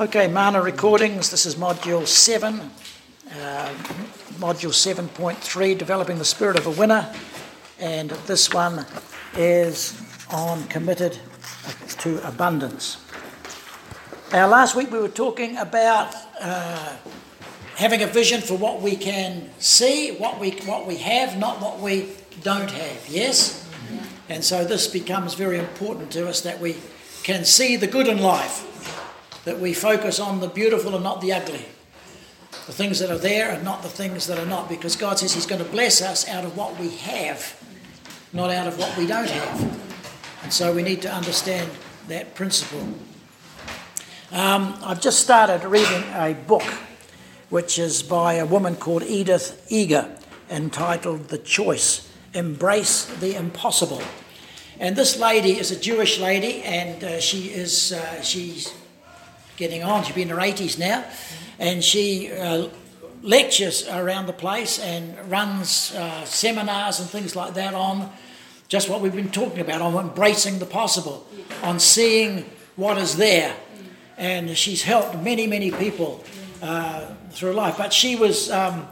Okay, Mana Recordings, this is Module 7, uh, Module 7.3, Developing the Spirit of a Winner, and this one is on Committed to Abundance. Now, last week we were talking about uh, having a vision for what we can see, what we, what we have, not what we don't have, yes? And so this becomes very important to us that we can see the good in life that we focus on the beautiful and not the ugly. The things that are there and not the things that are not, because God says He's going to bless us out of what we have, not out of what we don't have. And so we need to understand that principle. Um, I've just started reading a book which is by a woman called Edith Eger entitled The Choice Embrace the Impossible. And this lady is a Jewish lady, and uh, she is uh, she's getting on. She's in her 80s now, and she uh, lectures around the place and runs uh, seminars and things like that on just what we've been talking about on embracing the possible, on seeing what is there. And she's helped many, many people uh, through life. But she was, um,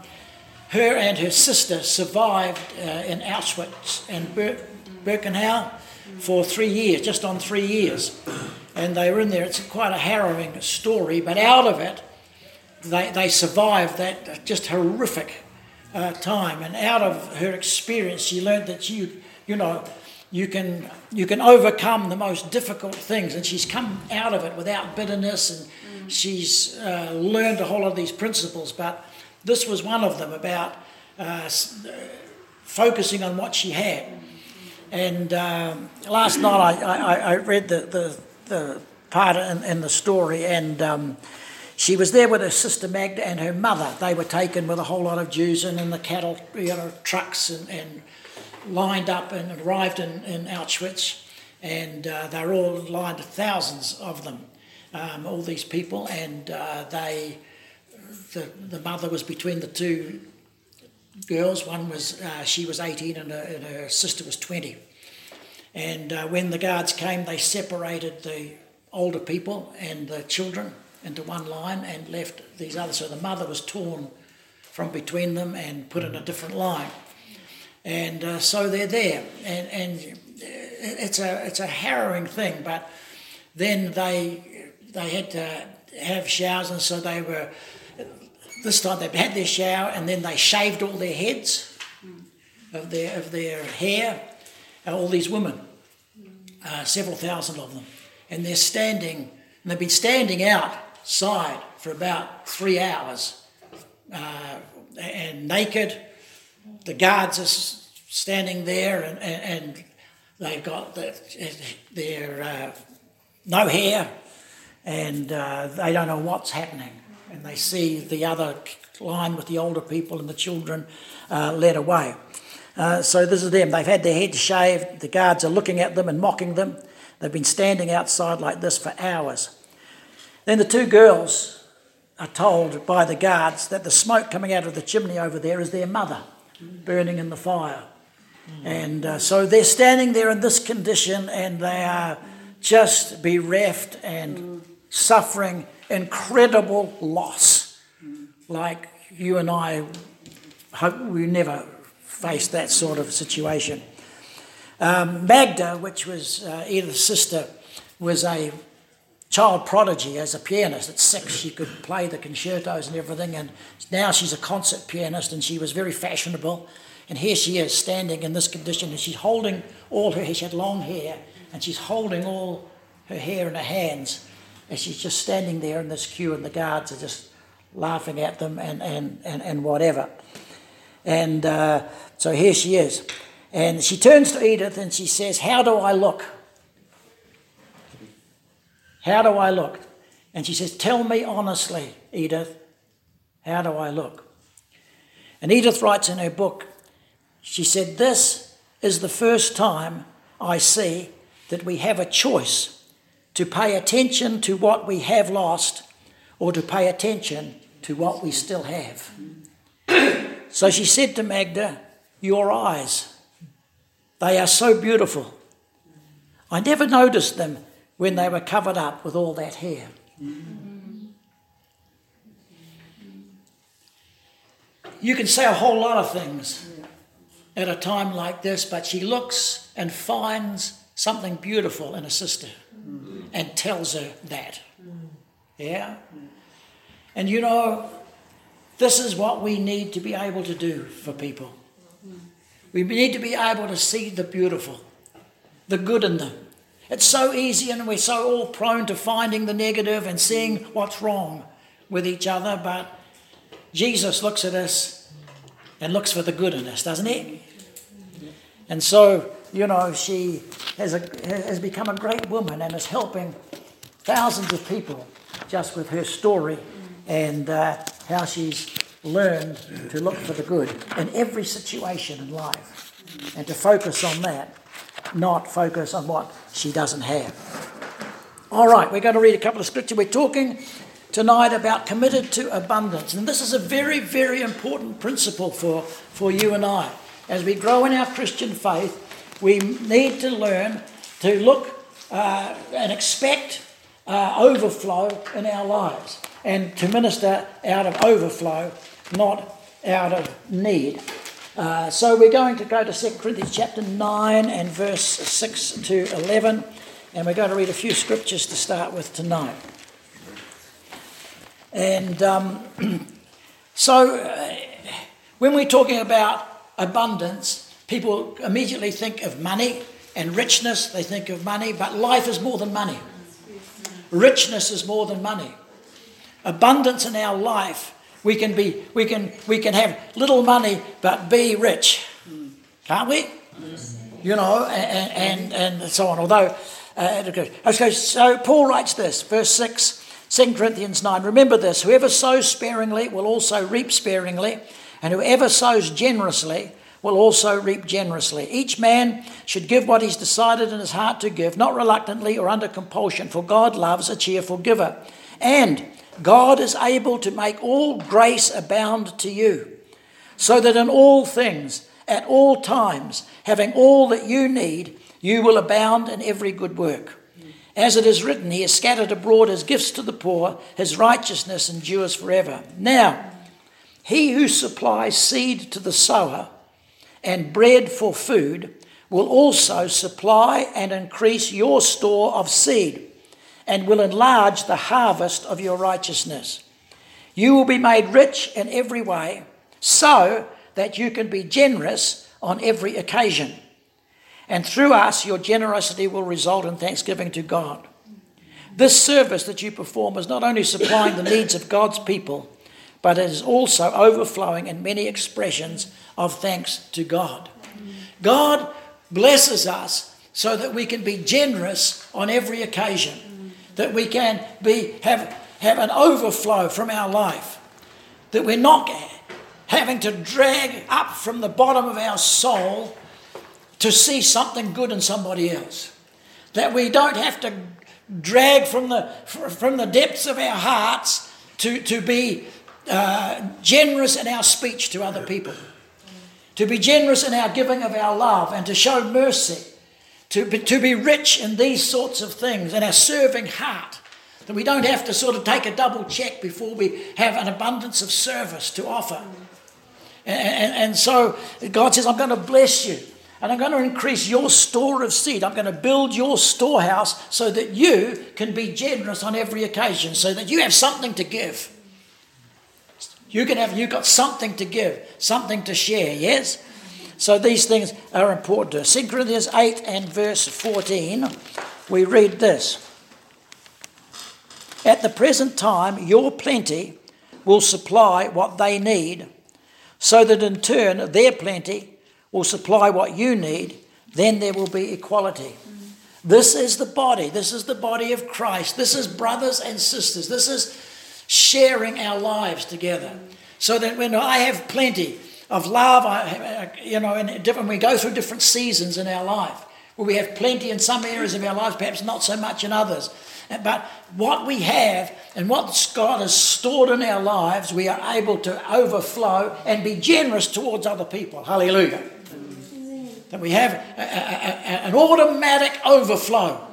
her and her sister survived uh, in Auschwitz and Bir- Birkenau for three years, just on three years and they were in there. It's quite a harrowing story, but out of it, they, they survived that just horrific uh, time. And out of her experience, she learned that you, you know, you can you can overcome the most difficult things, and she's come out of it without bitterness, and mm. she's uh, learned a whole lot of these principles. But this was one of them about uh, focusing on what she had. And um, last night I, I, I read the, the the part in, in the story, and um, she was there with her sister Magda and her mother. They were taken with a whole lot of Jews and in the cattle you know, trucks and, and lined up and arrived in, in Auschwitz, and uh, they were all lined, thousands of them, um, all these people, and uh, they, the, the mother was between the two girls. One was, uh, she was 18 and her, and her sister was 20 and uh, when the guards came, they separated the older people and the children into one line and left these others. So the mother was torn from between them and put in a different line. And uh, so they're there. And, and it's, a, it's a harrowing thing, but then they, they had to have showers, and so they were. This time they had their shower, and then they shaved all their heads of their of their hair, all these women, uh, several thousand of them, and they're standing, and they've been standing outside for about three hours, uh, and naked. The guards are standing there, and, and, and they've got the, their uh, no hair, and uh, they don't know what's happening, and they see the other line with the older people and the children uh, led away. Uh, so this is them. They've had their heads shaved. The guards are looking at them and mocking them. They've been standing outside like this for hours. Then the two girls are told by the guards that the smoke coming out of the chimney over there is their mother burning in the fire. And uh, so they're standing there in this condition and they are just bereft and suffering incredible loss. Like you and I hope we never faced that sort of situation. Um, Magda, which was uh, Edith's sister, was a child prodigy as a pianist. At six, she could play the concertos and everything, and now she's a concert pianist, and she was very fashionable. And here she is standing in this condition, and she's holding all her hair. She had long hair, and she's holding all her hair in her hands, and she's just standing there in this queue, and the guards are just laughing at them and, and, and, and whatever. And uh, so here she is. And she turns to Edith and she says, How do I look? How do I look? And she says, Tell me honestly, Edith, how do I look? And Edith writes in her book, she said, This is the first time I see that we have a choice to pay attention to what we have lost or to pay attention to what we still have. So she said to Magda, Your eyes, they are so beautiful. I never noticed them when they were covered up with all that hair. You can say a whole lot of things at a time like this, but she looks and finds something beautiful in a sister and tells her that. Yeah? And you know, this is what we need to be able to do for people. We need to be able to see the beautiful, the good in them. It's so easy, and we're so all prone to finding the negative and seeing what's wrong with each other, but Jesus looks at us and looks for the good in us, doesn't he? And so, you know, she has, a, has become a great woman and is helping thousands of people just with her story and uh, how she's learned to look for the good in every situation in life and to focus on that, not focus on what she doesn't have. All right, we're going to read a couple of scriptures. We're talking tonight about committed to abundance. And this is a very, very important principle for, for you and I. As we grow in our Christian faith, we need to learn to look uh, and expect uh, overflow in our lives and to minister out of overflow, not out of need. Uh, so we're going to go to 2 Corinthians chapter 9 and verse 6 to 11, and we're going to read a few scriptures to start with tonight. And um, so uh, when we're talking about abundance, people immediately think of money and richness, they think of money, but life is more than money. Richness is more than money abundance in our life, we can be we can we can have little money but be rich, can't we? You know, and and, and so on. Although, uh, so Paul writes this, verse six. 2 Corinthians 9. Remember this whoever sows sparingly will also reap sparingly, and whoever sows generously will also reap generously. Each man should give what he's decided in his heart to give, not reluctantly or under compulsion, for God loves a cheerful giver. And God is able to make all grace abound to you, so that in all things, at all times, having all that you need, you will abound in every good work. As it is written, He has scattered abroad His gifts to the poor, His righteousness endures forever. Now, He who supplies seed to the sower and bread for food will also supply and increase your store of seed and will enlarge the harvest of your righteousness. You will be made rich in every way, so that you can be generous on every occasion. And through us, your generosity will result in thanksgiving to God. This service that you perform is not only supplying the needs of God's people, but it is also overflowing in many expressions of thanks to God. God blesses us so that we can be generous on every occasion that we can be, have, have an overflow from our life, that we're not having to drag up from the bottom of our soul to see something good in somebody else, that we don't have to drag from the, from the depths of our hearts to, to be uh, generous in our speech to other people, to be generous in our giving of our love, and to show mercy to be, to be rich in these sorts of things and a serving heart. That we don't have to sort of take a double check before we have an abundance of service to offer. And, and, and so God says, I'm going to bless you. And I'm going to increase your store of seed. I'm going to build your storehouse so that you can be generous on every occasion, so that you have something to give. You can have, you've got something to give, something to share, yes? So these things are important to us. 2 Corinthians 8 and verse 14, we read this At the present time, your plenty will supply what they need, so that in turn their plenty will supply what you need, then there will be equality. This is the body. This is the body of Christ. This is brothers and sisters. This is sharing our lives together. So that when I have plenty, of love. Uh, uh, you know, and different, we go through different seasons in our life where we have plenty in some areas of our lives, perhaps not so much in others. Uh, but what we have and what God has stored in our lives, we are able to overflow and be generous towards other people. Hallelujah. That we have a, a, a, an automatic overflow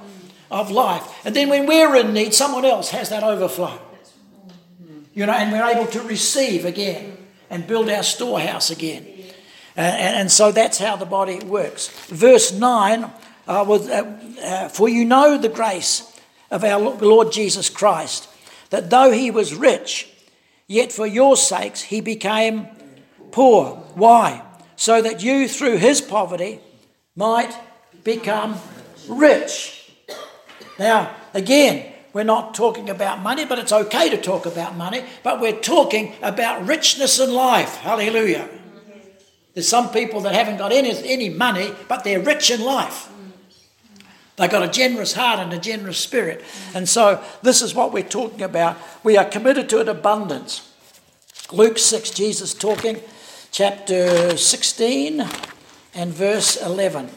of life. And then when we're in need, someone else has that overflow. You know, and we're able to receive again and build our storehouse again. And, and so that's how the body works. Verse 9 uh, uh, uh, For you know the grace of our Lord Jesus Christ, that though he was rich, yet for your sakes he became poor. Why? So that you through his poverty might become rich. Now, again, we're not talking about money, but it's okay to talk about money, but we're talking about richness in life. Hallelujah. There's some people that haven't got any, any money, but they're rich in life. They've got a generous heart and a generous spirit. And so, this is what we're talking about. We are committed to an abundance. Luke 6, Jesus talking, chapter 16 and verse 11.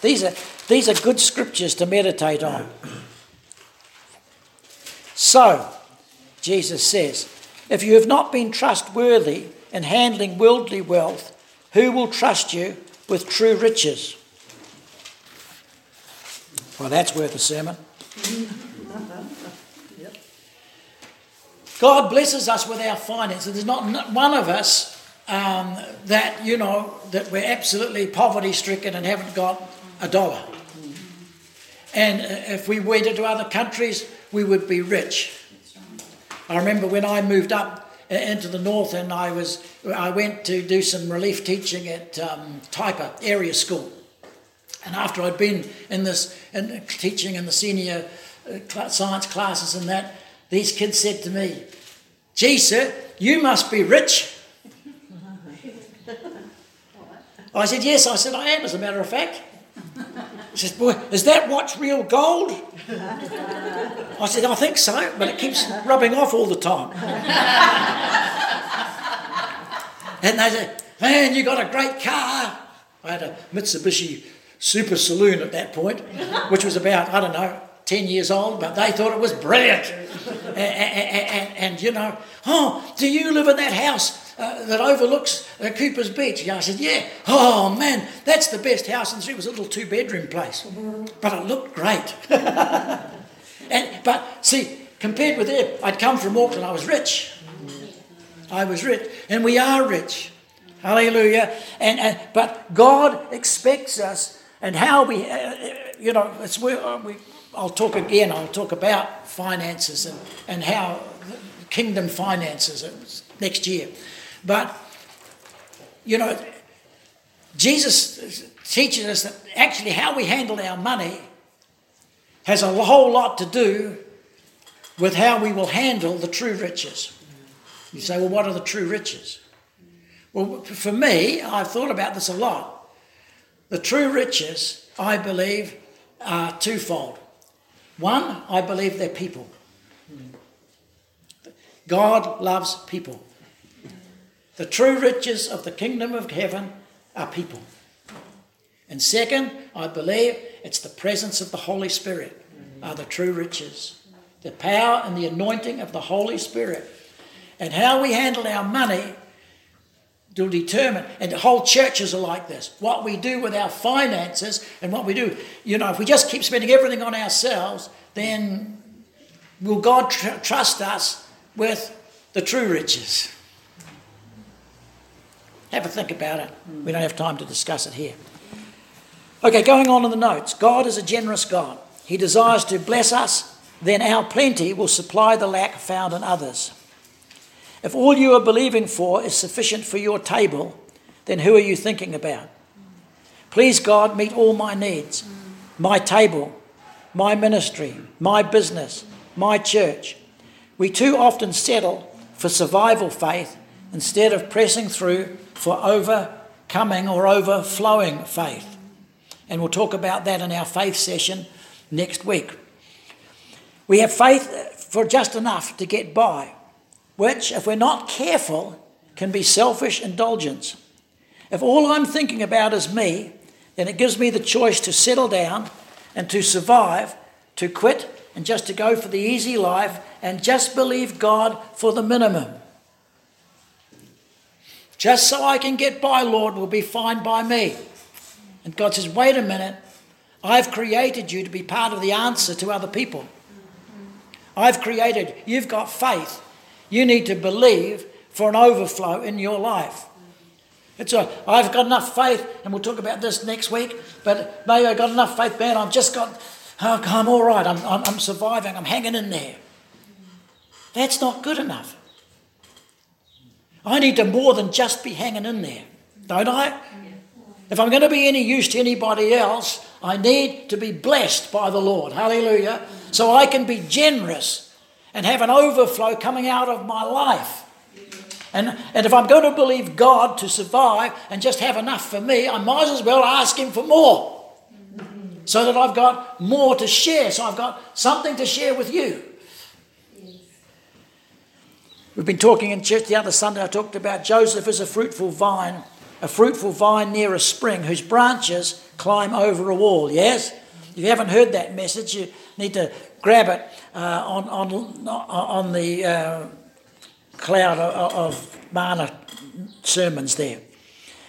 These are, these are good scriptures to meditate on. So, Jesus says, if you have not been trustworthy in handling worldly wealth, who will trust you with true riches? Well, that's worth a sermon. God blesses us with our finances. There's not one of us um, that, you know, that we're absolutely poverty stricken and haven't got a dollar. And uh, if we went into other countries, we would be rich. I remember when I moved up uh, into the north and I was I went to do some relief teaching at um, Taipa area school. And after I'd been in this in teaching in the senior uh, science classes and that, these kids said to me, Gee, sir, you must be rich. I said, Yes, I said, I am, as a matter of fact. Says, Boy, is that watch real gold? I said, I think so, but it keeps rubbing off all the time. and they said, Man, you got a great car. I had a Mitsubishi Super Saloon at that point, which was about, I don't know, 10 years old, but they thought it was brilliant. and, and, and, and, you know, oh, do you live in that house uh, that overlooks uh, Cooper's Beach? I said, yeah. Oh, man, that's the best house in the street. It was a little two bedroom place, but it looked great. and, but see, compared with them, I'd come from Auckland, I was rich. I was rich, and we are rich. Hallelujah. And, and but God expects us and how we, uh, uh you know, it's where uh, we, I'll talk again, I'll talk about finances and, and how kingdom finances next year. But, you know, Jesus teaches us that actually how we handle our money has a whole lot to do with how we will handle the true riches. You say, well, what are the true riches? Well, for me, I've thought about this a lot. The true riches, I believe, are twofold. One, I believe they're people. God loves people. The true riches of the kingdom of heaven are people. And second, I believe it's the presence of the Holy Spirit are the true riches. The power and the anointing of the Holy Spirit. And how we handle our money will determine, and whole churches are like this. What we do with our finances and what we do, you know, if we just keep spending everything on ourselves, then will God tr- trust us with the true riches? Have a think about it. We don't have time to discuss it here. Okay, going on in the notes. God is a generous God. He desires to bless us, then our plenty will supply the lack found in others. If all you are believing for is sufficient for your table, then who are you thinking about? Please, God, meet all my needs my table, my ministry, my business, my church. We too often settle for survival faith instead of pressing through for overcoming or overflowing faith. And we'll talk about that in our faith session next week. We have faith for just enough to get by which, if we're not careful, can be selfish indulgence. If all I'm thinking about is me, then it gives me the choice to settle down and to survive, to quit and just to go for the easy life and just believe God for the minimum. Just so I can get by, Lord, will be fine by me. And God says, wait a minute, I've created you to be part of the answer to other people. I've created, you've got faith. You need to believe for an overflow in your life. It's a, I've got enough faith, and we'll talk about this next week, but maybe I've got enough faith, man, I've just got, oh, I'm all right, I'm, I'm, I'm surviving, I'm hanging in there. That's not good enough. I need to more than just be hanging in there, don't I? If I'm going to be any use to anybody else, I need to be blessed by the Lord. Hallelujah. So I can be generous and have an overflow coming out of my life. And, and if I'm going to believe God to survive and just have enough for me, I might as well ask Him for more. So that I've got more to share. So I've got something to share with you. We've been talking in church the other Sunday. I talked about Joseph as a fruitful vine, a fruitful vine near a spring whose branches climb over a wall. Yes? If you haven't heard that message, you need to grab it uh, on, on, on the uh, cloud of, of Mana sermons there.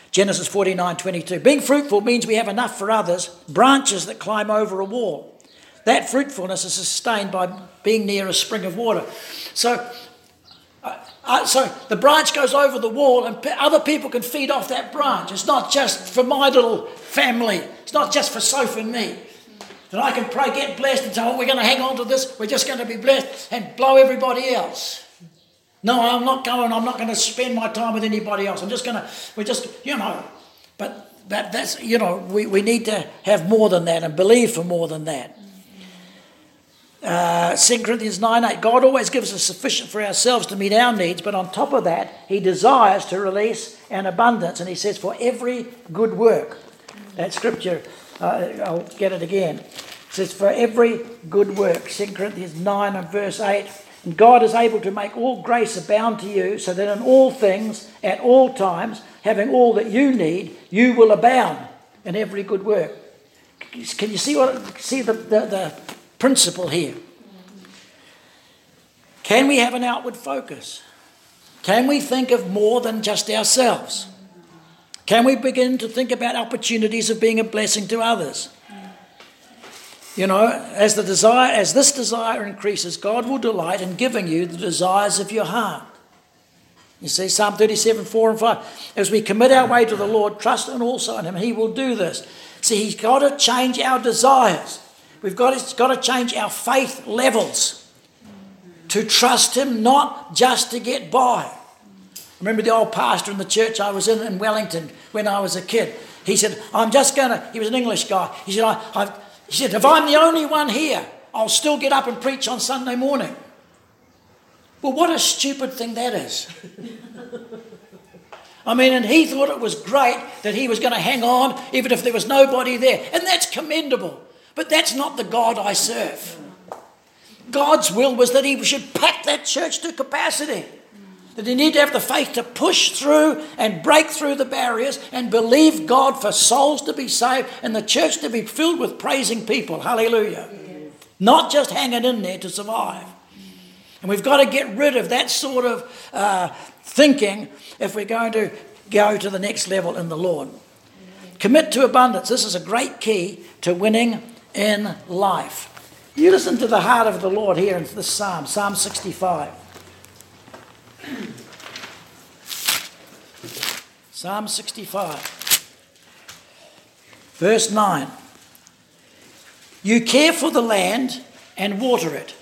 Genesis 49 22. Being fruitful means we have enough for others, branches that climb over a wall. That fruitfulness is sustained by being near a spring of water. So uh, so the branch goes over the wall, and other people can feed off that branch. It's not just for my little family. It's not just for Soph and me. That I can pray, get blessed, and say, "Oh, we're going to hang on to this. We're just going to be blessed and blow everybody else." No, I'm not going. I'm not going to spend my time with anybody else. I'm just going to. We're just, you know. But that, that's, you know, we, we need to have more than that and believe for more than that. Uh, 2 Corinthians 9 8, God always gives us sufficient for ourselves to meet our needs, but on top of that, He desires to release an abundance. And He says, for every good work. That scripture, uh, I'll get it again. It says, for every good work. 2 Corinthians 9 and verse 8. And God is able to make all grace abound to you, so that in all things, at all times, having all that you need, you will abound in every good work. Can you see what see the, the, the principle here. Can we have an outward focus? Can we think of more than just ourselves? Can we begin to think about opportunities of being a blessing to others? You know, as the desire as this desire increases, God will delight in giving you the desires of your heart. You see, Psalm 37, 4 and 5. As we commit our way to the Lord, trust and also in Him, He will do this. See, He's got to change our desires. We've got to, got to change our faith levels to trust Him, not just to get by. remember the old pastor in the church I was in in Wellington when I was a kid. He said, I'm just going to, he was an English guy. He said, I, he said, if I'm the only one here, I'll still get up and preach on Sunday morning. Well, what a stupid thing that is. I mean, and he thought it was great that he was going to hang on even if there was nobody there. And that's commendable. But that's not the God I serve. God's will was that he should pack that church to capacity. That he needed to have the faith to push through and break through the barriers and believe God for souls to be saved and the church to be filled with praising people. Hallelujah. Not just hanging in there to survive. And we've got to get rid of that sort of uh, thinking if we're going to go to the next level in the Lord. Commit to abundance. This is a great key to winning in life. You listen to the heart of the Lord here in this psalm, Psalm 65. Psalm 65, verse 9. You care for the land and water it,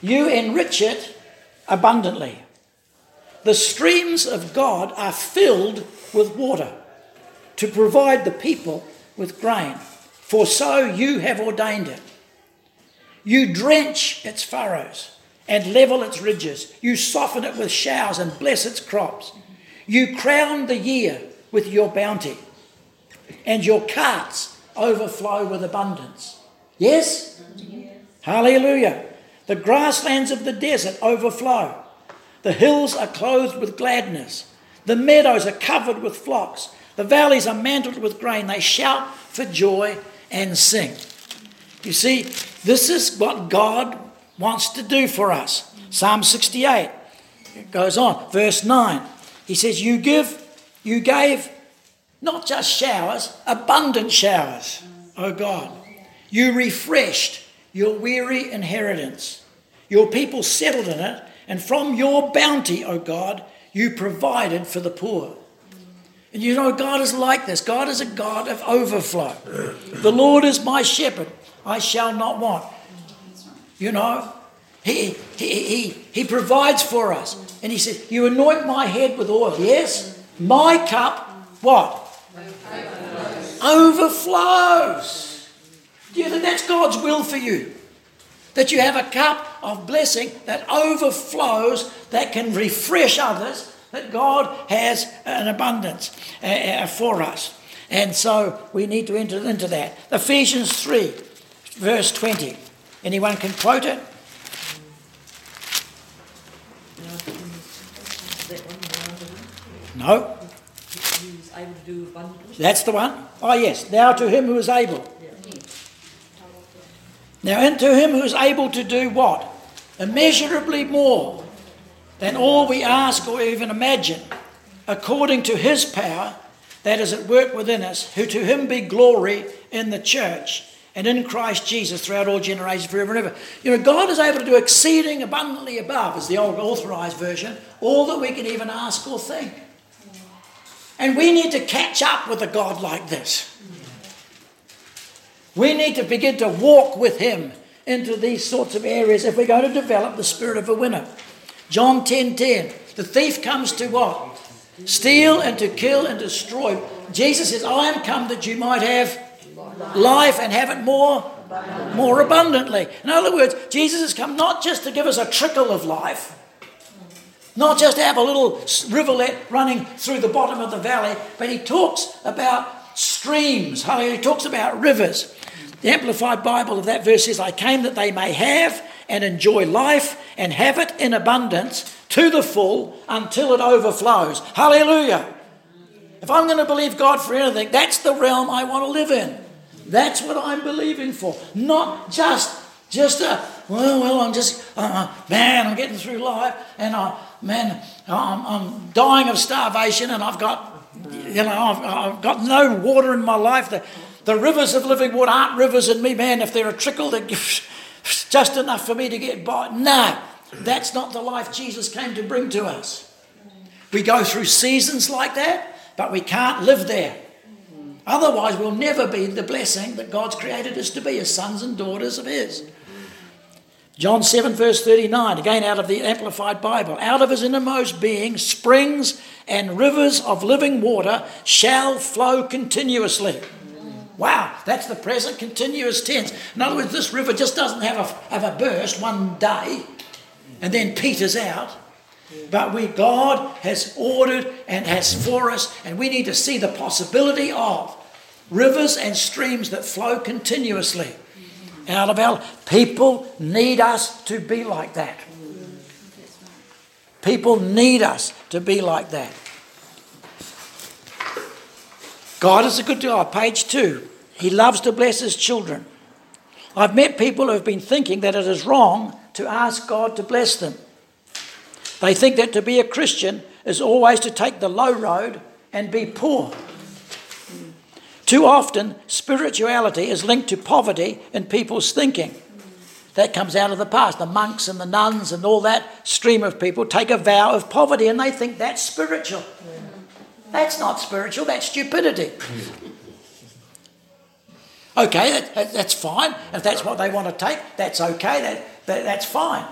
you enrich it abundantly. The streams of God are filled with water to provide the people with grain for so you have ordained it. You drench its furrows and level its ridges. You soften it with showers and bless its crops. You crown the year with your bounty, and your carts overflow with abundance. Yes? yes? Hallelujah. The grasslands of the desert overflow. The hills are clothed with gladness. The meadows are covered with flocks. The valleys are mantled with grain. They shout for joy and sing. You see, this is what God wants to do for us. Psalm 68 it goes on, verse 9. He says, You give, you gave not just showers, abundant showers, O God. You refreshed your weary inheritance. Your people settled in it, And from your bounty, O God, you provided for the poor. You know, God is like this. God is a God of overflow. The Lord is my shepherd. I shall not want. You know, he, he, he, he provides for us. And he says, You anoint my head with oil. Yes? My cup, what? Overflows. Do you think that's God's will for you? That you have a cup of blessing that overflows, that can refresh others, that God has an abundance uh, uh, for us. And so we need to enter into that. Ephesians 3, verse 20. Anyone can quote it? No. That's the one. Oh, yes. Now to him who is able. Now, into him who is able to do what? Immeasurably more than all we ask or even imagine, according to his power that is at work within us, who to him be glory in the church and in Christ Jesus throughout all generations, forever and ever. You know, God is able to do exceeding abundantly above, as the old authorized version, all that we can even ask or think. And we need to catch up with a God like this. We need to begin to walk with Him into these sorts of areas if we're going to develop the spirit of a winner. John 10 10. The thief comes to what? Steal and to kill and destroy. Jesus says, I am come that you might have life and have it more, more abundantly. In other words, Jesus has come not just to give us a trickle of life, not just to have a little rivulet running through the bottom of the valley, but he talks about streams. He talks about rivers. The Amplified Bible of that verse says, I came that they may have and enjoy life and have it in abundance to the full until it overflows. Hallelujah. If I'm going to believe God for anything, that's the realm I want to live in. That's what I'm believing for. Not just, just a, well, well, I'm just, uh, man, I'm getting through life and I, man, I'm, I'm dying of starvation and I've got, you know, I've, I've got no water in my life. The, the rivers of living water aren't rivers in me, man. If they're a trickle, they're just enough for me to get by. No, that's not the life Jesus came to bring to us. We go through seasons like that, but we can't live there. Otherwise, we'll never be the blessing that God's created us to be as sons and daughters of His. John 7, verse 39, again out of the Amplified Bible. Out of his innermost being, springs and rivers of living water shall flow continuously. Wow, that's the present continuous tense. In other words, this river just doesn't have a, have a burst one day and then peters out. But we, God has ordered and has for us, and we need to see the possibility of rivers and streams that flow continuously out of our people need us to be like that. People need us to be like that. God is a good God. Page two. He loves to bless his children. I've met people who have been thinking that it is wrong to ask God to bless them. They think that to be a Christian is always to take the low road and be poor. Too often, spirituality is linked to poverty in people's thinking. That comes out of the past. The monks and the nuns and all that stream of people take a vow of poverty and they think that's spiritual. That's not spiritual, that's stupidity. Okay, that, that's fine. If that's what they want to take, that's okay. That, that, that's fine.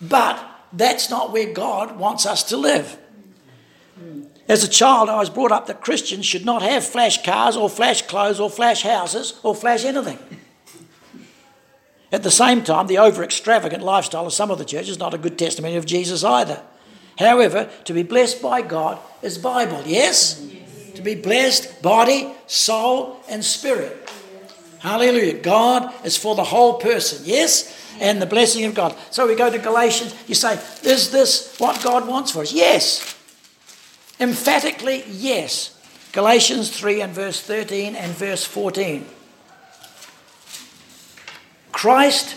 But that's not where God wants us to live. As a child, I was brought up that Christians should not have flash cars or flash clothes or flash houses or flash anything. At the same time, the over extravagant lifestyle of some of the churches is not a good testimony of Jesus either. However, to be blessed by God is Bible, yes? yes? To be blessed body, soul, and spirit. Hallelujah. God is for the whole person, yes? And the blessing of God. So we go to Galatians. You say, Is this what God wants for us? Yes. Emphatically, yes. Galatians 3 and verse 13 and verse 14. Christ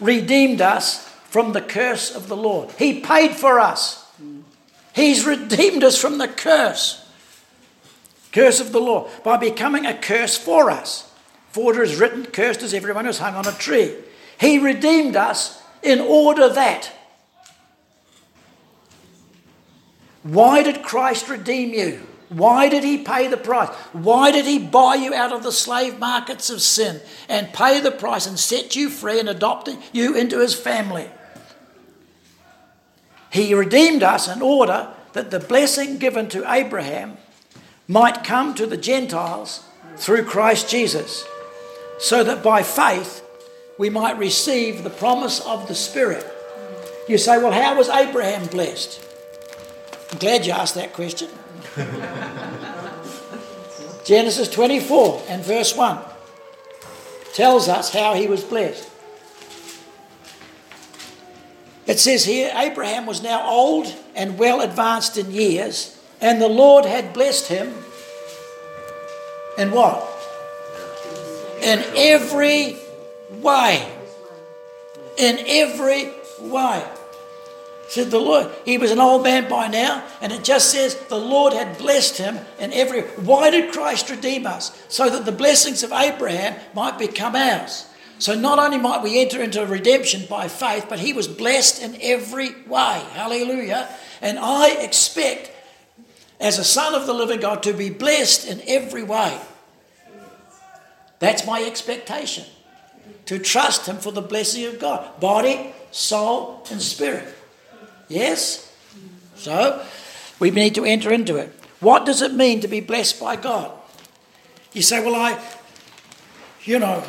redeemed us from the curse of the Lord. He paid for us. He's redeemed us from the curse. Curse of the law by becoming a curse for us. For it is written, Cursed is everyone who's hung on a tree. He redeemed us in order that. Why did Christ redeem you? Why did he pay the price? Why did he buy you out of the slave markets of sin and pay the price and set you free and adopt you into his family? He redeemed us in order that the blessing given to Abraham might come to the Gentiles through Christ Jesus, so that by faith we might receive the promise of the Spirit. You say, well, how was Abraham blessed? I'm glad you asked that question. Genesis 24 and verse 1 tells us how he was blessed. It says here Abraham was now old and well advanced in years, and the Lord had blessed him And what? In every way. In every way. Said the Lord, he was an old man by now, and it just says the Lord had blessed him in every. Way. Why did Christ redeem us? So that the blessings of Abraham might become ours. So not only might we enter into redemption by faith, but he was blessed in every way. Hallelujah. And I expect, as a son of the living God, to be blessed in every way. That's my expectation. To trust him for the blessing of God body, soul, and spirit. Yes? So, we need to enter into it. What does it mean to be blessed by God? You say, well, I, you know,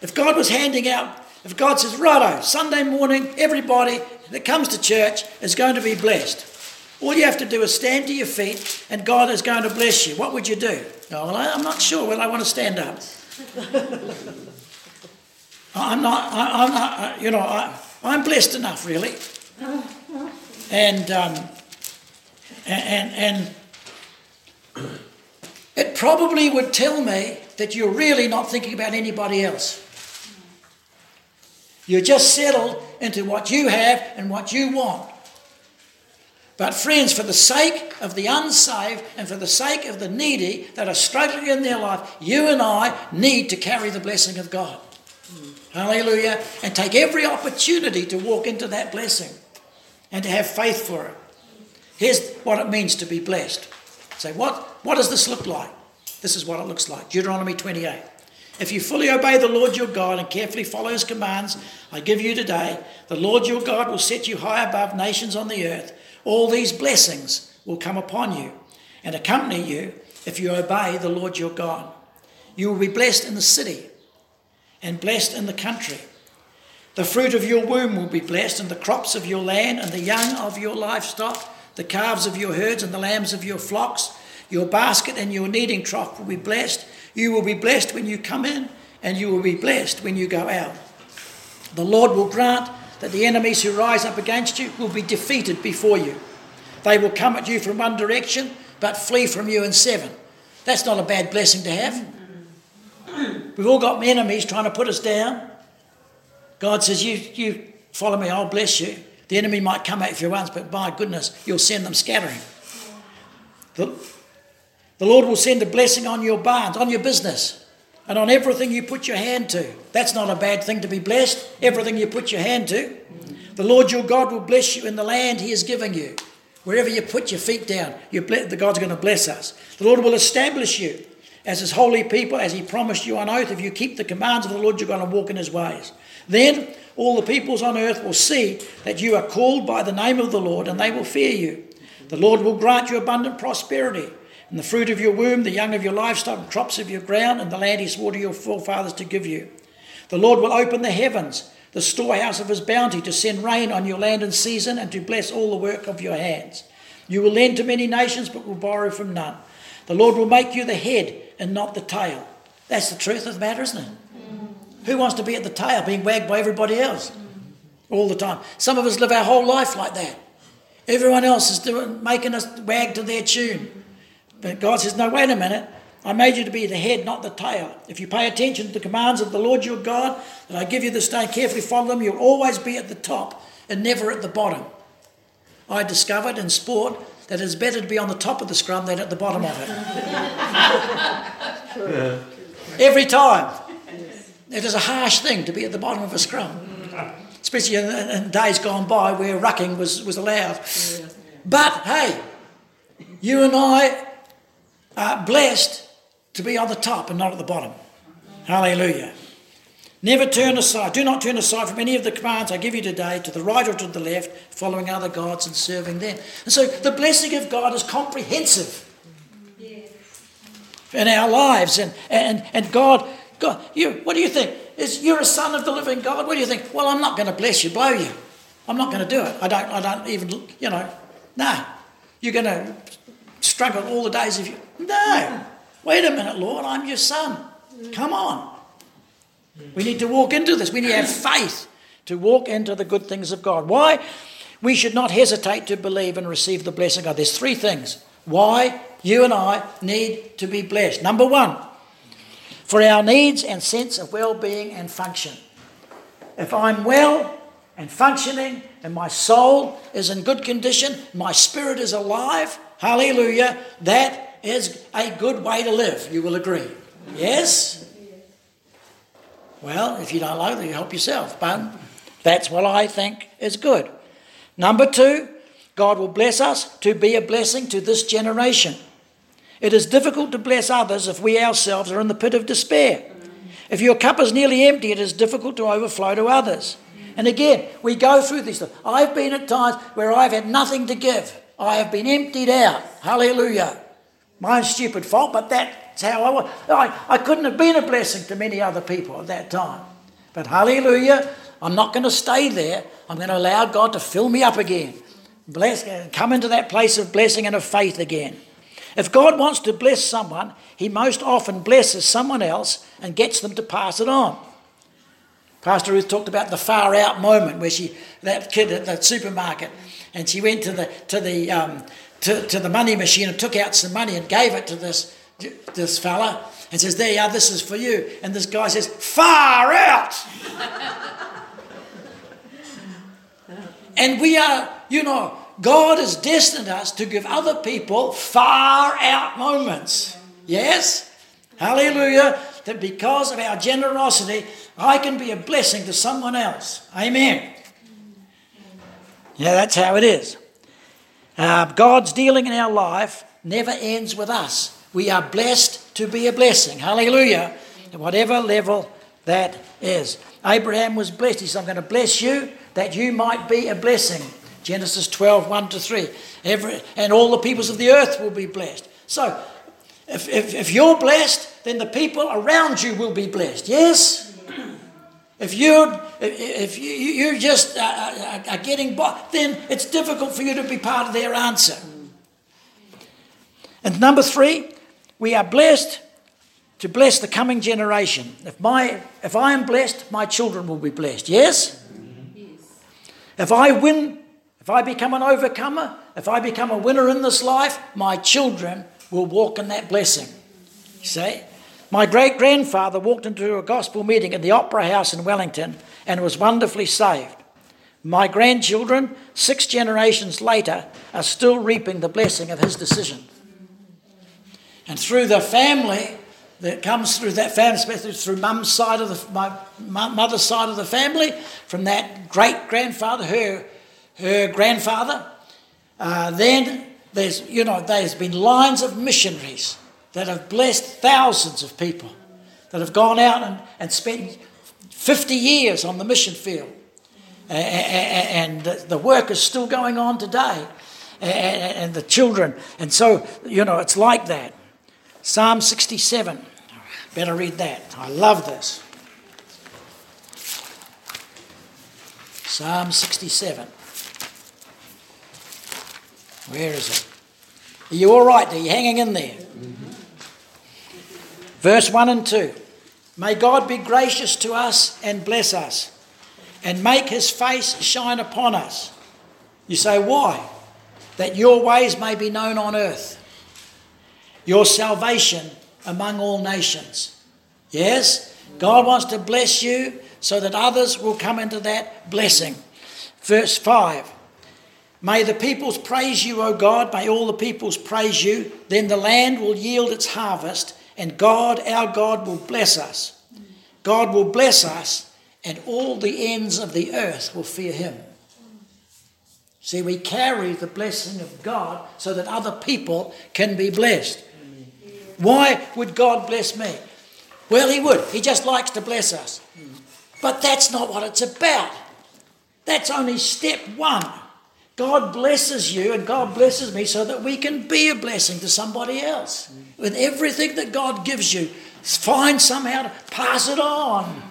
if God was handing out, if God says, righto, Sunday morning, everybody that comes to church is going to be blessed. All you have to do is stand to your feet and God is going to bless you. What would you do? Oh, well, I'm not sure. Well, I want to stand up. I'm not, I, am not, you know, I, I'm blessed enough, really. And, um, and, and it probably would tell me that you're really not thinking about anybody else. You're just settled into what you have and what you want. But, friends, for the sake of the unsaved and for the sake of the needy that are struggling in their life, you and I need to carry the blessing of God. Hallelujah. And take every opportunity to walk into that blessing and to have faith for it. Here's what it means to be blessed. Say, what, what does this look like? This is what it looks like. Deuteronomy 28. If you fully obey the Lord your God and carefully follow his commands I give you today, the Lord your God will set you high above nations on the earth. All these blessings will come upon you and accompany you if you obey the Lord your God. You will be blessed in the city and blessed in the country. The fruit of your womb will be blessed, and the crops of your land, and the young of your livestock, the calves of your herds, and the lambs of your flocks. Your basket and your kneading trough will be blessed. You will be blessed when you come in, and you will be blessed when you go out. The Lord will grant that the enemies who rise up against you will be defeated before you. They will come at you from one direction, but flee from you in seven. That's not a bad blessing to have. We've all got enemies trying to put us down. God says, You, you follow me, I'll bless you. The enemy might come at you once, but by goodness, you'll send them scattering. The, the Lord will send a blessing on your barns, on your business, and on everything you put your hand to. That's not a bad thing to be blessed, everything you put your hand to. The Lord your God will bless you in the land he is giving you. Wherever you put your feet down, you the God's going to bless us. The Lord will establish you as his holy people, as he promised you on oath, if you keep the commands of the Lord, you're going to walk in his ways. Then all the peoples on earth will see that you are called by the name of the Lord, and they will fear you. The Lord will grant you abundant prosperity, and the fruit of your womb, the young of your livestock, and crops of your ground, and the land he swore to your forefathers to give you. The Lord will open the heavens, the storehouse of his bounty, to send rain on your land in season, and to bless all the work of your hands. You will lend to many nations, but will borrow from none. The Lord will make you the head and not the tail. That's the truth of the matter, isn't it? Who wants to be at the tail, being wagged by everybody else all the time? Some of us live our whole life like that. Everyone else is doing, making us wag to their tune. But God says, no, wait a minute. I made you to be the head, not the tail. If you pay attention to the commands of the Lord your God that I give you this day, carefully follow them, you'll always be at the top and never at the bottom. I discovered in sport that it's better to be on the top of the scrum than at the bottom of it. Every time. It is a harsh thing to be at the bottom of a scrum. especially in, in days gone by where rucking was, was allowed. But hey, you and I are blessed to be on the top and not at the bottom. Hallelujah. Never turn aside. Do not turn aside from any of the commands I give you today to the right or to the left, following other gods and serving them. And so the blessing of God is comprehensive in our lives. And, and, and God, God, you, what do you think? Is you're a son of the living God? What do you think? Well, I'm not going to bless you, blow you. I'm not going to do it. I don't, I don't even, you know, no. You're going to struggle all the days of you. No. Wait a minute, Lord, I'm your son. Come on. We need to walk into this. We need to have faith to walk into the good things of God. Why? We should not hesitate to believe and receive the blessing of God. There's three things why you and I need to be blessed. Number one, for our needs and sense of well being and function. If I'm well and functioning and my soul is in good condition, my spirit is alive, hallelujah, that is a good way to live. You will agree. Yes? Well, if you don't like it, you help yourself. But that's what I think is good. Number two, God will bless us to be a blessing to this generation. It is difficult to bless others if we ourselves are in the pit of despair. If your cup is nearly empty, it is difficult to overflow to others. And again, we go through this. I've been at times where I've had nothing to give. I have been emptied out. Hallelujah. My stupid fault, but that's how I was. I, I couldn't have been a blessing to many other people at that time. But hallelujah, I'm not going to stay there. I'm going to allow God to fill me up again. Bless, come into that place of blessing and of faith again. If God wants to bless someone, He most often blesses someone else and gets them to pass it on. Pastor Ruth talked about the far out moment where she, that kid at the supermarket, and she went to the to the um, to, to the money machine and took out some money and gave it to this this fella and says, "There you are. This is for you." And this guy says, "Far out." and we are you know, God has destined us to give other people far out moments. Yes? Hallelujah. That because of our generosity, I can be a blessing to someone else. Amen. Yeah, that's how it is. Uh, God's dealing in our life never ends with us. We are blessed to be a blessing. Hallelujah. At whatever level that is. Abraham was blessed. He said, I'm going to bless you that you might be a blessing. Genesis 12, 1 to 3. Every, and all the peoples of the earth will be blessed. So, if, if, if you're blessed, then the people around you will be blessed. Yes? If you're, if you, you're just uh, uh, uh, getting by, then it's difficult for you to be part of their answer. And number three, we are blessed to bless the coming generation. If, my, if I am blessed, my children will be blessed. Yes? yes. If I win if I become an overcomer, if I become a winner in this life, my children will walk in that blessing. You see? My great grandfather walked into a gospel meeting at the Opera House in Wellington and was wonderfully saved. My grandchildren, six generations later, are still reaping the blessing of his decision. And through the family that comes through that family, especially through mum's side of the my mother's side of the family, from that great grandfather, her her grandfather. Uh, then there's, you know, there's been lines of missionaries that have blessed thousands of people that have gone out and, and spent 50 years on the mission field. And the work is still going on today. And the children. And so, you know, it's like that. Psalm 67. Better read that. I love this. Psalm 67. Where is it? Are you all right? Are you hanging in there? Mm-hmm. Verse 1 and 2. May God be gracious to us and bless us, and make his face shine upon us. You say, why? That your ways may be known on earth, your salvation among all nations. Yes? God wants to bless you so that others will come into that blessing. Verse 5 May the peoples praise you, O God. May all the peoples praise you. Then the land will yield its harvest, and God, our God, will bless us. God will bless us and all the ends of the earth will fear him. See, we carry the blessing of God so that other people can be blessed. Why would God bless me? Well, He would. He just likes to bless us. But that's not what it's about. That's only step one. God blesses you and God blesses me so that we can be a blessing to somebody else. With everything that God gives you, find somehow to pass it on.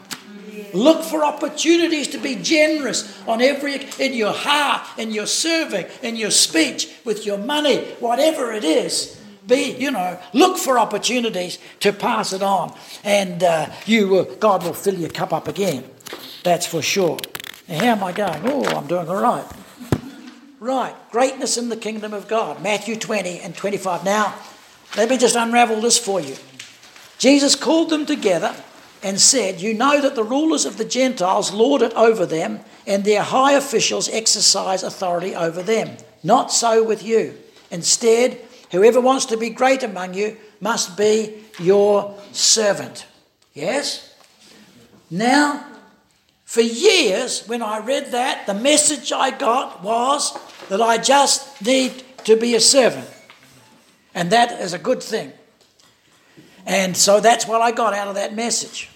Look for opportunities to be generous on every in your heart, in your serving, in your speech, with your money, whatever it is. Be you know, look for opportunities to pass it on, and uh, you will, God will fill your cup up again. That's for sure. Now, how am I going? Oh, I'm doing all right. Right, greatness in the kingdom of God. Matthew 20 and 25. Now, let me just unravel this for you. Jesus called them together and said, You know that the rulers of the Gentiles lord it over them, and their high officials exercise authority over them. Not so with you. Instead, whoever wants to be great among you must be your servant. Yes? Now, for years, when I read that, the message I got was that I just need to be a servant. And that is a good thing. And so that's what I got out of that message.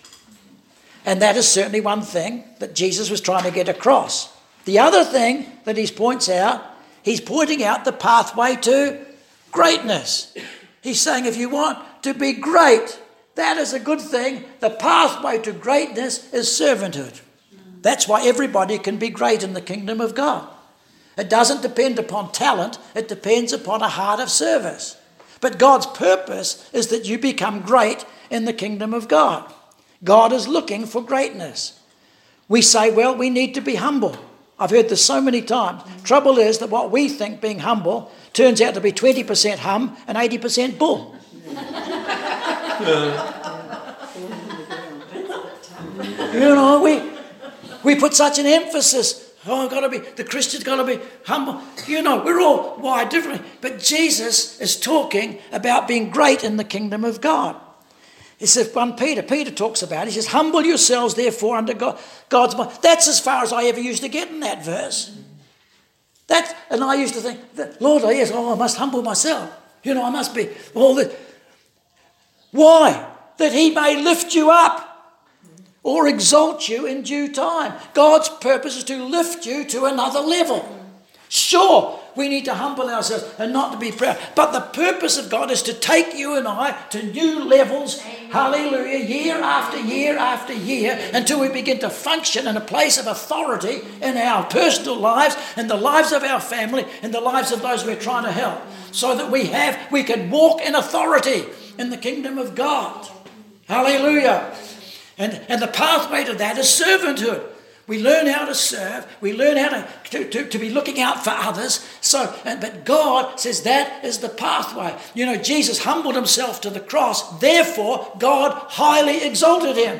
And that is certainly one thing that Jesus was trying to get across. The other thing that he points out, he's pointing out the pathway to greatness. He's saying if you want to be great, that is a good thing. The pathway to greatness is servanthood. That's why everybody can be great in the kingdom of God. It doesn't depend upon talent, it depends upon a heart of service. But God's purpose is that you become great in the kingdom of God. God is looking for greatness. We say, well, we need to be humble. I've heard this so many times. Trouble is that what we think being humble turns out to be 20% hum and 80% bull. you know, we, we put such an emphasis. Oh, I've got to be, the Christian's got to be humble. You know, we're all wired differently. But Jesus is talking about being great in the kingdom of God. He says, one Peter, Peter talks about it. He says, Humble yourselves, therefore, under God, God's mind. That's as far as I ever used to get in that verse. That, and I used to think, Lord, oh, yes, oh, I must humble myself. You know, I must be all this. Why? That he may lift you up or exalt you in due time. God's purpose is to lift you to another level. Sure, we need to humble ourselves and not to be proud. But the purpose of God is to take you and I to new levels, hallelujah, year after year after year, until we begin to function in a place of authority in our personal lives, in the lives of our family, in the lives of those we're trying to help. So that we have, we can walk in authority in the kingdom of God. Hallelujah. And, and the pathway to that is servanthood. We learn how to serve. We learn how to, to, to, to, be looking out for others. So, but God says that is the pathway. You know, Jesus humbled himself to the cross. Therefore, God highly exalted him.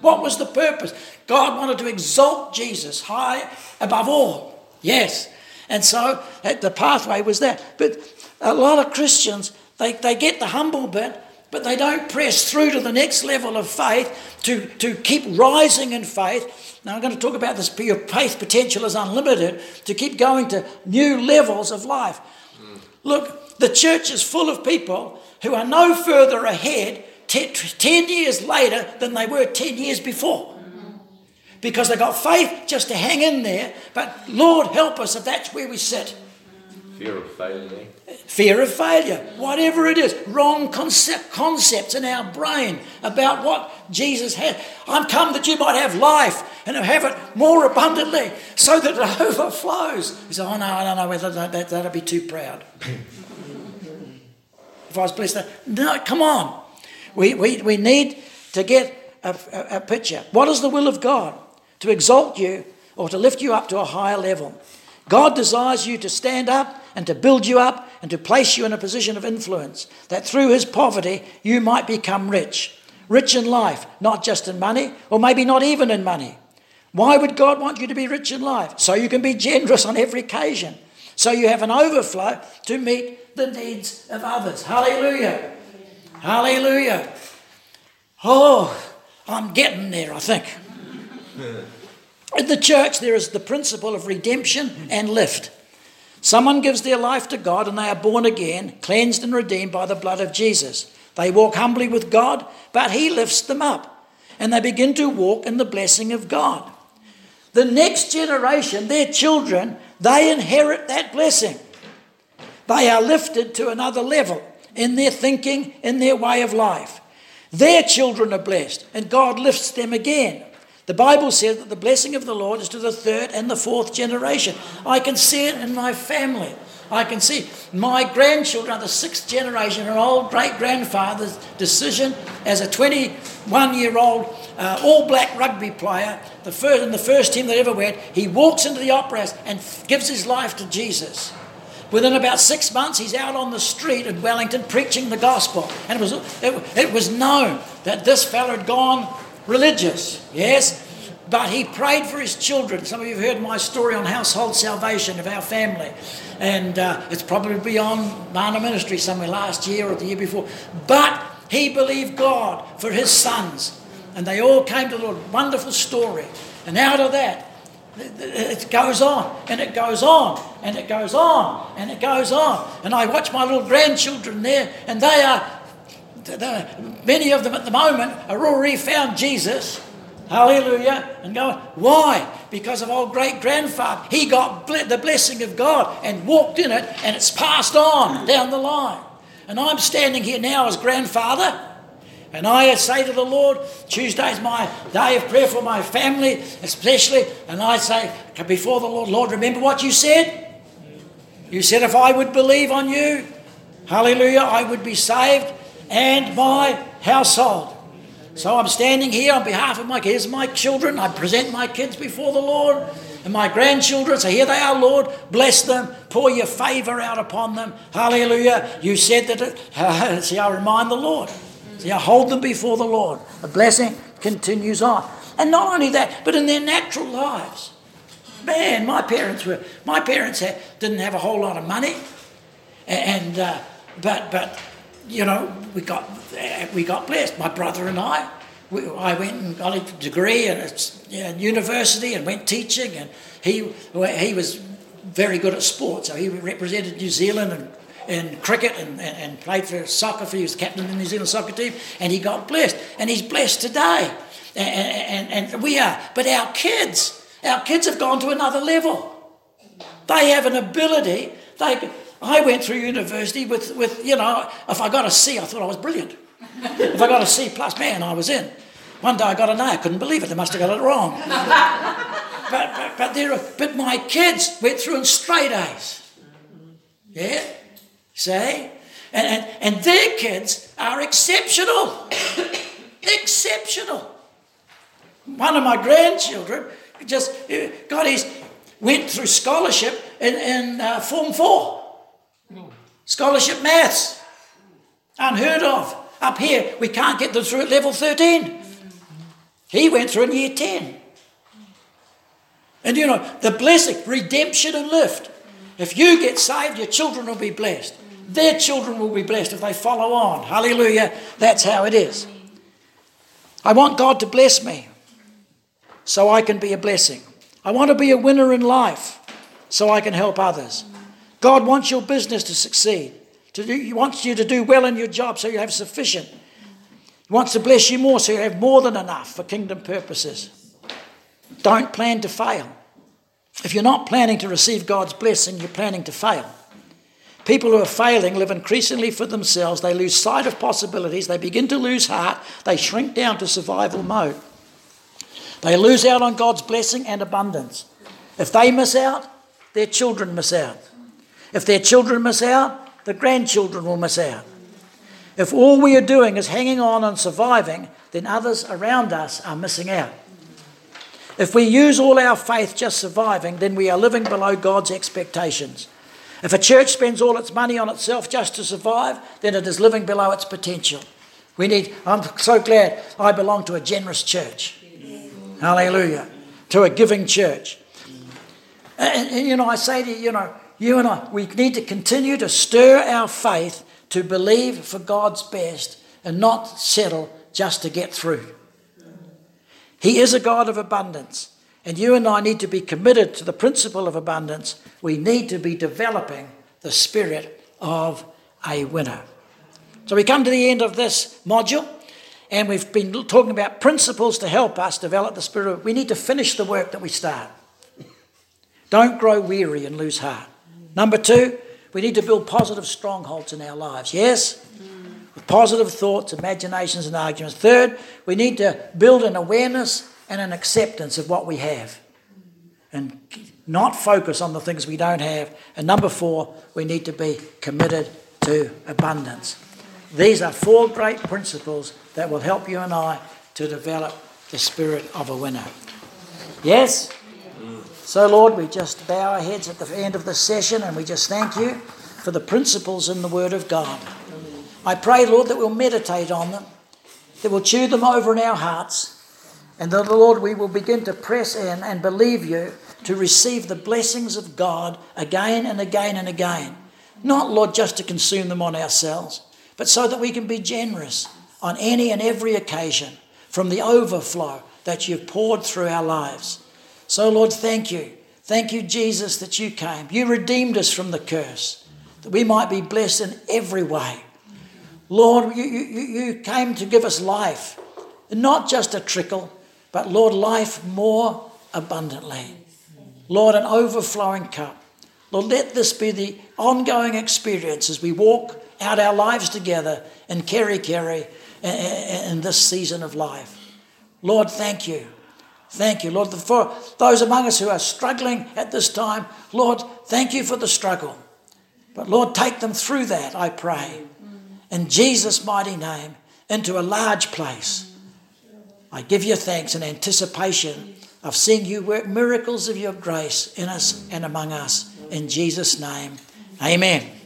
What was the purpose? God wanted to exalt Jesus high above all. Yes. And so eh, the pathway was that. But a lot of Christians, they, they get the humble bit, but they don't press through to the next level of faith to, to keep rising in faith. Now, I'm going to talk about this. Your faith potential is unlimited to keep going to new levels of life. Mm. Look, the church is full of people who are no further ahead 10 years later than they were 10 years before. Because they've got faith just to hang in there, but Lord help us if that's where we sit. Fear of failure. Fear of failure, whatever it is, wrong concept, concepts in our brain about what Jesus had. I'm come that you might have life and have it more abundantly so that it overflows. He said, Oh, no, I don't know whether that, that, that'd be too proud. if I was blessed, no, come on. We, we, we need to get a, a, a picture. What is the will of God? To exalt you or to lift you up to a higher level. God desires you to stand up and to build you up and to place you in a position of influence, that through his poverty you might become rich. Rich in life, not just in money, or maybe not even in money. Why would God want you to be rich in life? So you can be generous on every occasion. So you have an overflow to meet the needs of others. Hallelujah. Hallelujah. Oh, I'm getting there, I think. In the church, there is the principle of redemption and lift. Someone gives their life to God and they are born again, cleansed and redeemed by the blood of Jesus. They walk humbly with God, but He lifts them up and they begin to walk in the blessing of God. The next generation, their children, they inherit that blessing. They are lifted to another level in their thinking, in their way of life. Their children are blessed, and God lifts them again. The Bible says that the blessing of the Lord is to the third and the fourth generation. I can see it in my family. I can see my grandchildren are the sixth generation, an old great grandfather's decision as a 21 year old uh, all black rugby player, the first, in the first team that ever went. He walks into the opera house and gives his life to Jesus. Within about six months, he's out on the street in Wellington preaching the gospel. And it was, it, it was known that this fellow had gone religious, yes? But he prayed for his children. Some of you have heard my story on household salvation of our family. And uh, it's probably beyond Mana Ministry somewhere last year or the year before. But he believed God for his sons. And they all came to the Lord. Wonderful story. And out of that, it goes on and it goes on and it goes on and it goes on. And I watch my little grandchildren there, and they are, many of them at the moment are already found Jesus. Hallelujah. And going, why? Because of old great grandfather. He got the blessing of God and walked in it, and it's passed on down the line. And I'm standing here now as grandfather. And I say to the Lord, Tuesday is my day of prayer for my family, especially. And I say before the Lord, Lord, remember what you said? You said if I would believe on you, hallelujah, I would be saved and my household. So I'm standing here on behalf of my kids, my children. I present my kids before the Lord and my grandchildren. So here they are, Lord. Bless them. Pour your favour out upon them. Hallelujah. You said that. It, see, I remind the Lord. See, I hold them before the Lord. The blessing continues on. And not only that, but in their natural lives. Man, my parents were, my parents had, didn't have a whole lot of money. And, uh, but, but, you know, we got, uh, we got blessed. My brother and I, we, I went and got a degree at yeah, university and went teaching. And he, he was very good at sports. So he represented New Zealand and in cricket and, and, and, played for soccer. For, he was captain of the New Zealand soccer team, and he got blessed. And he's blessed today. And, and, and we are. But our kids, our kids have gone to another level. They have an ability. They, I went through university with, with, you know, if I got a C, I thought I was brilliant. if I got a C plus, man, I was in. One day I got an A, I couldn't believe it, they must have got it wrong. but, but, but, but my kids went through in straight A's. Yeah? See? And, and, and their kids are exceptional. exceptional. One of my grandchildren just uh, got his, went through scholarship in, in uh, Form 4. Scholarship maths. Unheard of. Up here, we can't get them through at level 13. He went through in year 10. And you know, the blessing, redemption and lift. If you get saved, your children will be blessed. Their children will be blessed if they follow on. Hallelujah. That's how it is. I want God to bless me so I can be a blessing. I want to be a winner in life so I can help others. God wants your business to succeed. To do, he wants you to do well in your job so you have sufficient. He wants to bless you more so you have more than enough for kingdom purposes. Don't plan to fail. If you're not planning to receive God's blessing, you're planning to fail. People who are failing live increasingly for themselves. They lose sight of possibilities. They begin to lose heart. They shrink down to survival mode. They lose out on God's blessing and abundance. If they miss out, their children miss out. If their children miss out, the grandchildren will miss out. If all we are doing is hanging on and surviving, then others around us are missing out. If we use all our faith just surviving, then we are living below God's expectations. If a church spends all its money on itself just to survive, then it is living below its potential. We need, I'm so glad I belong to a generous church. Hallelujah. To a giving church. And, and, you know, I say to you, you know, you and I, we need to continue to stir our faith to believe for God's best and not settle just to get through. He is a God of abundance. And you and I need to be committed to the principle of abundance. We need to be developing the spirit of a winner. So we come to the end of this module, and we've been talking about principles to help us develop the spirit. Of, we need to finish the work that we start. Don't grow weary and lose heart. Number two, we need to build positive strongholds in our lives. Yes? With positive thoughts, imaginations, and arguments. Third, we need to build an awareness and an acceptance of what we have and not focus on the things we don't have. And number four, we need to be committed to abundance. These are four great principles that will help you and I to develop the spirit of a winner. Yes? So, Lord, we just bow our heads at the end of this session and we just thank you for the principles in the Word of God. I pray, Lord, that we'll meditate on them, that we'll chew them over in our hearts, and that, Lord, we will begin to press in and believe you to receive the blessings of God again and again and again. Not, Lord, just to consume them on ourselves, but so that we can be generous on any and every occasion from the overflow that you've poured through our lives. So, Lord, thank you. Thank you, Jesus, that you came. You redeemed us from the curse, that we might be blessed in every way. Lord, you, you, you came to give us life, not just a trickle, but, Lord, life more abundantly. Lord, an overflowing cup. Lord, let this be the ongoing experience as we walk out our lives together in Kerikeri in this season of life. Lord, thank you. Thank you, Lord, for those among us who are struggling at this time. Lord, thank you for the struggle. But Lord, take them through that, I pray. In Jesus' mighty name, into a large place. I give you thanks in anticipation of seeing you work miracles of your grace in us and among us. In Jesus' name, amen.